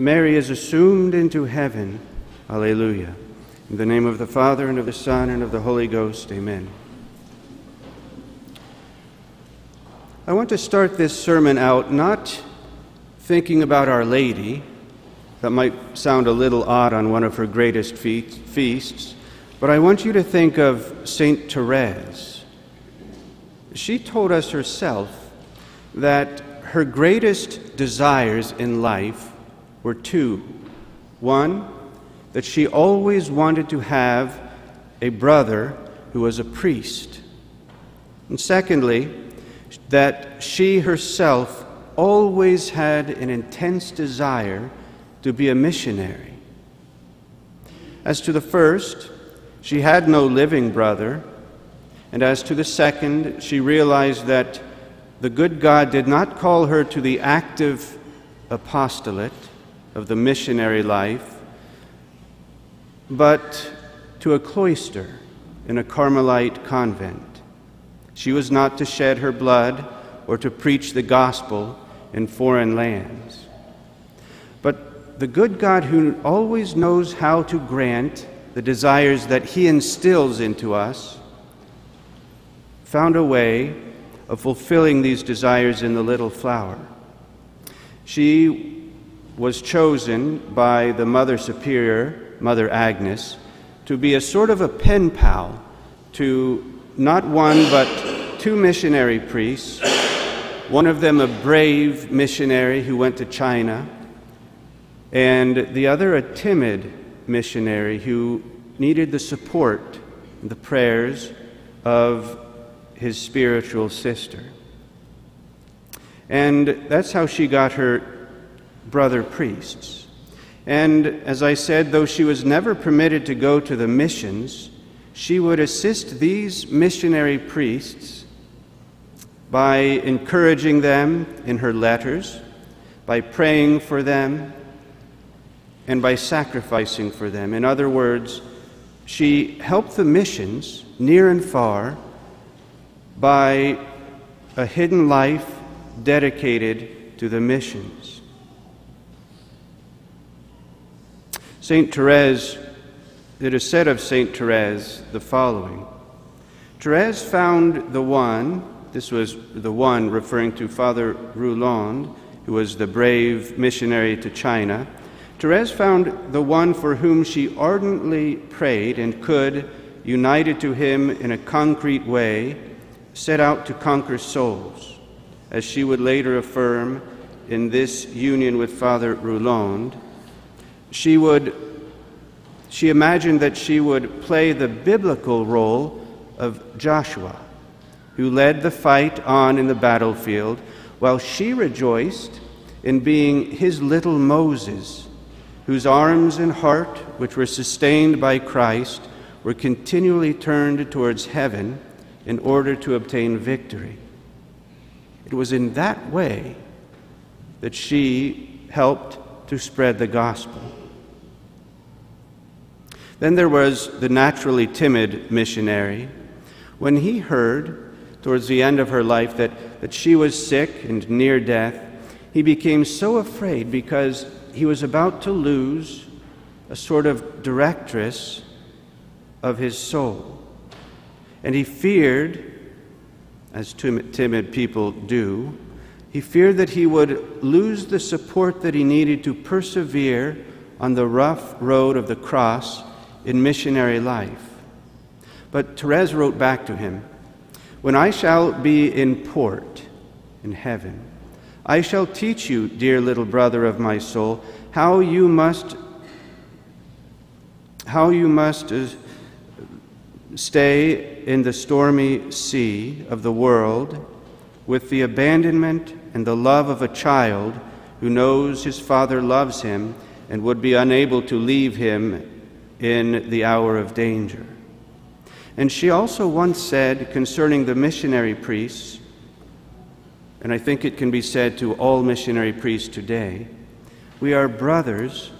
Mary is assumed into heaven. Alleluia. In the name of the Father, and of the Son, and of the Holy Ghost, amen. I want to start this sermon out not thinking about Our Lady, that might sound a little odd on one of her greatest fe- feasts, but I want you to think of Saint Therese. She told us herself that her greatest desires in life were two. One, that she always wanted to have a brother who was a priest. And secondly, that she herself always had an intense desire to be a missionary. As to the first, she had no living brother, and as to the second, she realized that the good God did not call her to the active apostolate of the missionary life, but to a cloister in a Carmelite convent. She was not to shed her blood or to preach the gospel in foreign lands. But the good God, who always knows how to grant the desires that He instills into us, found a way of fulfilling these desires in the little flower. She was chosen by the Mother Superior Mother Agnes, to be a sort of a pen pal to not one but two missionary priests, one of them a brave missionary who went to China, and the other a timid missionary who needed the support, the prayers of his spiritual sister. And that's how she got her brother priests. And as I said, though she was never permitted to go to the missions, she would assist these missionary priests by encouraging them in her letters, by praying for them, and by sacrificing for them. In other words, she helped the missions near and far by a hidden life dedicated to the missions. St. Therese, it is said of St. Therese the following Therese found the one, this was the one referring to Father Roulland, who was the brave missionary to China. Therese found the one for whom she ardently prayed and could, united to him in a concrete way, set out to conquer souls, as she would later affirm in this union with Father Roulland she would she imagined that she would play the biblical role of Joshua, who led the fight on in the battlefield, while she rejoiced in being his little Moses, whose arms and heart, which were sustained by Christ, were continually turned towards heaven in order to obtain victory. It was in that way that she helped to spread the gospel. Then there was the naturally timid missionary. When he heard, towards the end of her life, that, that she was sick and near death, he became so afraid because he was about to lose a sort of directress of his soul. And he feared, as timid people do, he feared that he would lose the support that he needed to persevere on the rough road of the cross in missionary life. But Therese wrote back to him When I shall be in port in heaven, I shall teach you, dear little brother of my soul, how you must how you must uh, stay in the stormy sea of the world with the abandonment and the love of a child who knows his father loves him and would be unable to leave him in the hour of danger. And she also once said concerning the missionary priests, and I think it can be said to all missionary priests today, we are brothers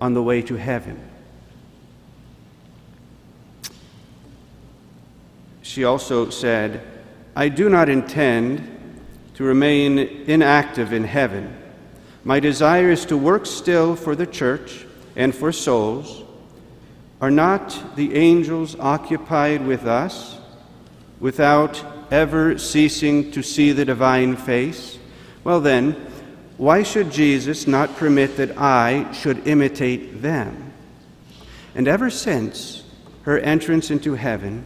on the way to heaven. She also said, I do not intend to remain inactive in heaven My desire is to work still for the church and for souls. Are not the angels occupied with us without ever ceasing to see the divine face? Well, then, why should Jesus not permit that I should imitate them? And ever since her entrance into heaven,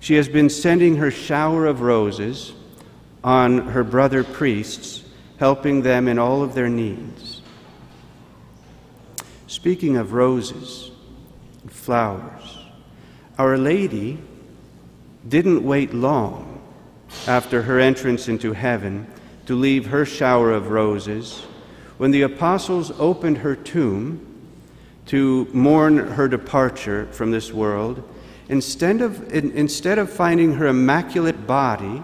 she has been sending her shower of roses on her brother priests, helping them in all of their needs. Speaking of roses and flowers, Our Lady didn't wait long after her entrance into heaven to leave her shower of roses. When the apostles opened her tomb to mourn her departure from this world, instead of, instead of finding her immaculate body,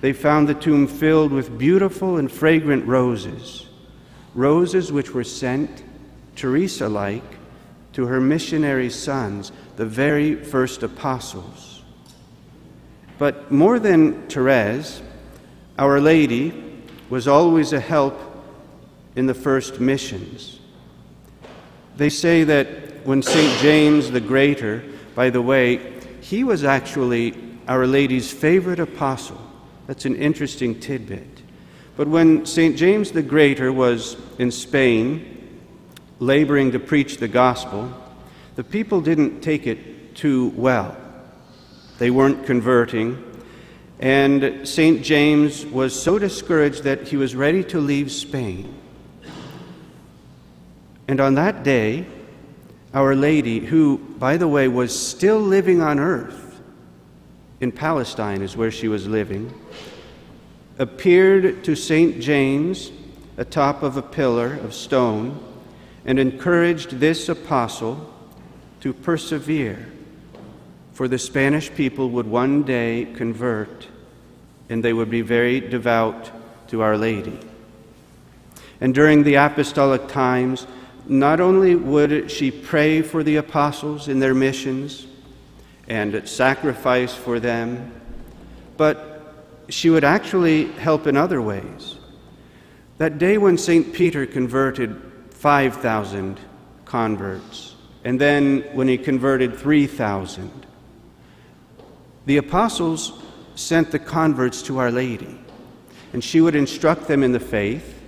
they found the tomb filled with beautiful and fragrant roses, roses which were sent, Teresa like, to her missionary sons, the very first apostles. But more than Therese, Our Lady was always a help in the first missions. They say that when St. James the Greater, by the way, he was actually Our Lady's favorite apostle. That's an interesting tidbit. But when St. James the Greater was in Spain, laboring to preach the gospel, the people didn't take it too well. They weren't converting, and St. James was so discouraged that he was ready to leave Spain. And on that day, Our Lady, who, by the way, was still living on earth, in Palestine is where she was living, appeared to St. James atop of a pillar of stone and encouraged this apostle to persevere, for the Spanish people would one day convert and they would be very devout to Our Lady. And during the apostolic times, not only would she pray for the apostles in their missions, and sacrifice for them, but she would actually help in other ways. That day when St. Peter converted 5,000 converts, and then when he converted 3,000, the apostles sent the converts to Our Lady, and she would instruct them in the faith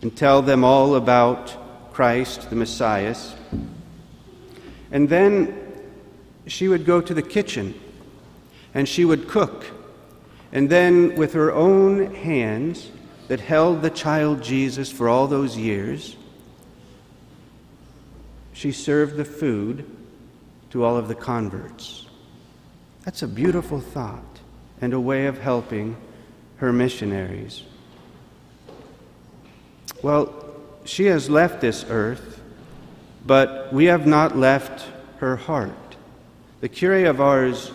and tell them all about Christ, the Messiah. And then she would go to the kitchen and she would cook. And then, with her own hands that held the child Jesus for all those years, she served the food to all of the converts. That's a beautiful thought and a way of helping her missionaries. Well, she has left this earth, but we have not left her heart. The curé of Ars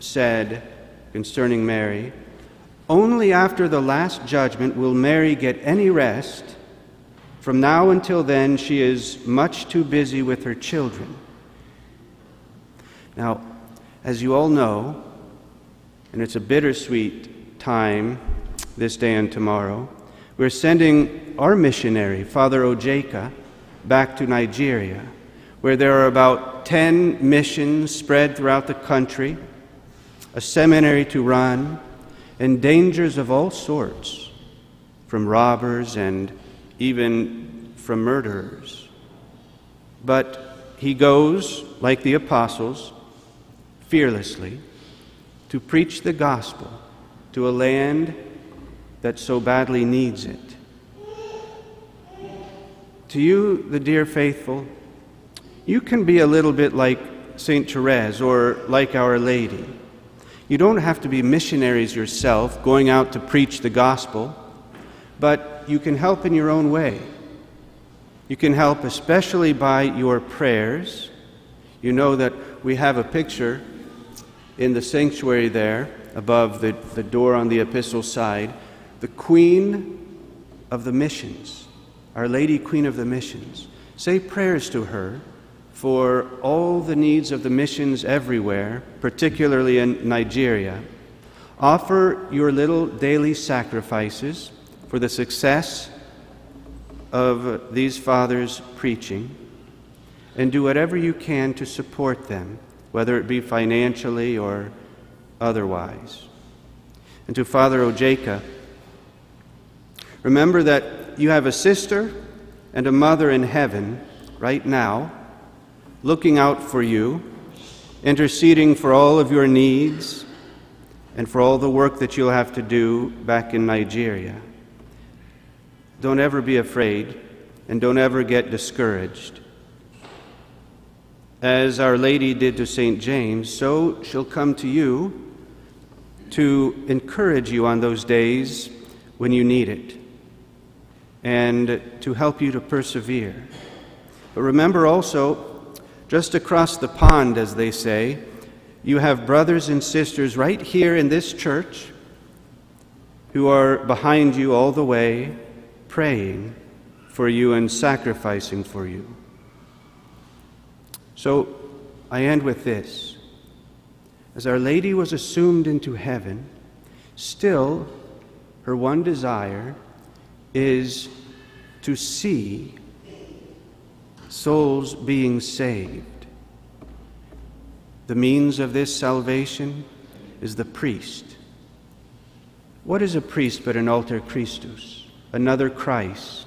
said concerning Mary, Only after the last judgment will Mary get any rest. From now until then, she is much too busy with her children. Now, as you all know, and it's a bittersweet time this day and tomorrow, we're sending our missionary, Father Ojeka, back to Nigeria where there are about 10 missions spread throughout the country, a seminary to run, and dangers of all sorts from robbers and even from murderers. But he goes, like the apostles, fearlessly to preach the gospel to a land that so badly needs it. To you, the dear faithful, you can be a little bit like St. Therese or like Our Lady. You don't have to be missionaries yourself, going out to preach the gospel, but you can help in your own way. You can help especially by your prayers. You know that we have a picture in the sanctuary there above the, the door on the epistle side, the Queen of the Missions, Our Lady Queen of the Missions. Say prayers to her for all the needs of the missions everywhere, particularly in Nigeria. Offer your little daily sacrifices for the success of these fathers preaching and do whatever you can to support them, whether it be financially or otherwise. And to Father Ojeka, remember that you have a sister and a mother in heaven right now, looking out for you, interceding for all of your needs and for all the work that you'll have to do back in Nigeria. Don't ever be afraid and don't ever get discouraged. As Our Lady did to St. James, so she'll come to you to encourage you on those days when you need it and to help you to persevere. But remember also, just across the pond, as they say, you have brothers and sisters right here in this church who are behind you all the way, praying for you and sacrificing for you. So I end with this. As Our Lady was assumed into heaven, still her one desire is to see souls being saved. The means of this salvation is the priest. What is a priest but an alter Christus, another Christ?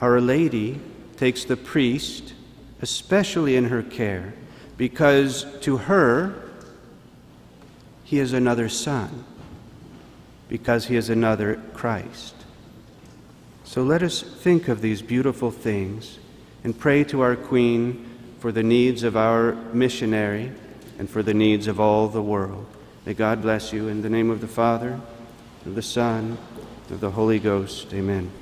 Our Lady takes the priest, especially in her care, because to her, he is another son, because he is another Christ. So let us think of these beautiful things and pray to our Queen for the needs of our missionary and for the needs of all the world. May God bless you in the name of the Father, of the Son, of the Holy Ghost. Amen.